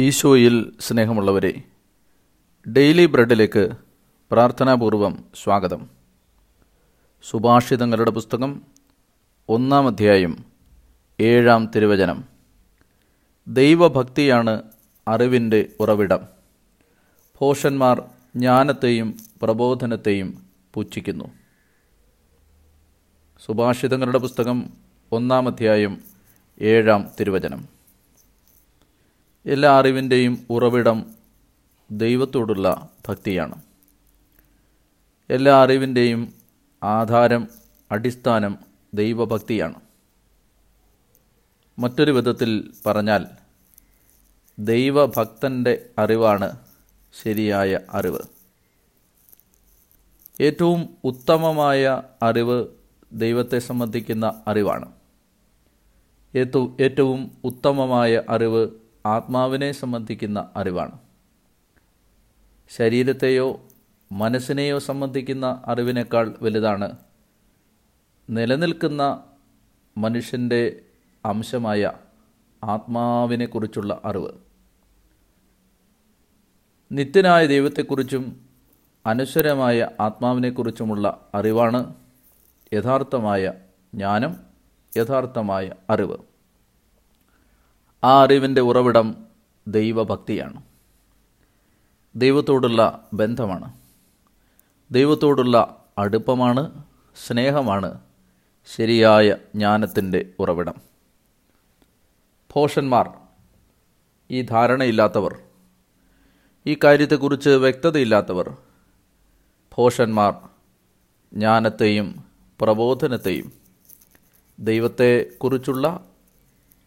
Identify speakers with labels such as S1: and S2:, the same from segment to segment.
S1: ഈശോയിൽ സ്നേഹമുള്ളവരെ ഡെയിലി ബ്രെഡിലേക്ക് പ്രാർത്ഥനാപൂർവം സ്വാഗതം. സുഭാഷിതങ്ങളുടെ പുസ്തകം ഒന്നാം അധ്യായം ഏഴാം തിരുവചനം. ദൈവഭക്തിയാണ് അറിവിന്റെ ഉറവിടം. ഭോഷന്മാർ ജ്ഞാനത്തെയും പ്രബോധനത്തെയും പുച്ഛിക്കുന്നു. സുഭാഷിതങ്ങളുടെ പുസ്തകം ഒന്നാം അധ്യായം ഏഴാം തിരുവചനം. എല്ലാ അറിവിന്റെയും ഉറവിടം ദൈവത്തോടുള്ള ഭക്തിയാണ്. എല്ലാ അറിവിന്റെയും ആധാരം അടിസ്ഥാനം ദൈവഭക്തിയാണ്. മറ്റൊരു വിധത്തിൽ പറഞ്ഞാൽ ദൈവഭക്തന്റെ അറിവാണ് ശരിയായ അറിവ്. ഏറ്റവും ഉത്തമമായ അറിവ് ദൈവത്തെ സംബന്ധിക്കുന്ന അറിവാണ്. ഏറ്റവും ഉത്തമമായ അറിവ് ആത്മാവിനെ സംബന്ധിക്കുന്ന അറിവാണ്. ശരീരത്തെയോ മനസ്സിനെയോ സംബന്ധിക്കുന്ന അറിവിനേക്കാൾ വലുതാണ് നിലനിൽക്കുന്ന മനുഷ്യന്റെ അംശമായ ആത്മാവിനെക്കുറിച്ചുള്ള അറിവ്. നിത്യനായ ദൈവത്തെക്കുറിച്ചും അനശ്വരമായ ആത്മാവിനെക്കുറിച്ചുമുള്ള അറിവാണ് യഥാർത്ഥമായ ജ്ഞാനം യഥാർത്ഥമായ അറിവ്. ആ അറിവിന്റെ ഉറവിടം ദൈവഭക്തിയാണ്. ദൈവത്തോടുള്ള ബന്ധമാണ്. ദൈവത്തോടുള്ള അടുപ്പമാണ്. സ്നേഹമാണ് ശരിയായ ജ്ഞാനത്തിന്റെ ഉറവിടം. ഭോഷന്മാർ ഈ ധാരണയില്ലാത്തവർ ഈ കാര്യത്തെക്കുറിച്ച് വ്യക്തതയില്ലാത്തവർ ഭോഷന്മാർ ജ്ഞാനത്തെയും പ്രബോധനത്തെയും ദൈവത്തെക്കുറിച്ചുള്ള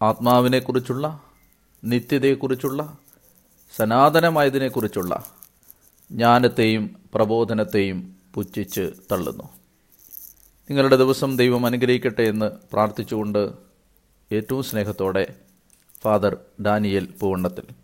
S1: ആത്മാവിനെക്കുറിച്ചുള്ള നിത്യതയെക്കുറിച്ചുള്ള സനാതനമായതിനെക്കുറിച്ചുള്ള ജ്ഞാനത്തെയും പ്രബോധനത്തെയും പുച്ഛിച്ച് തള്ളുന്നു. നിങ്ങളുടെ ദിവസം ദൈവം അനുഗ്രഹിക്കട്ടെ എന്ന് പ്രാർത്ഥിച്ചുകൊണ്ട് ഏറ്റവും സ്നേഹത്തോടെ ഫാദർ ഡാനിയൽ പൂവണ്ണത്തിൽ.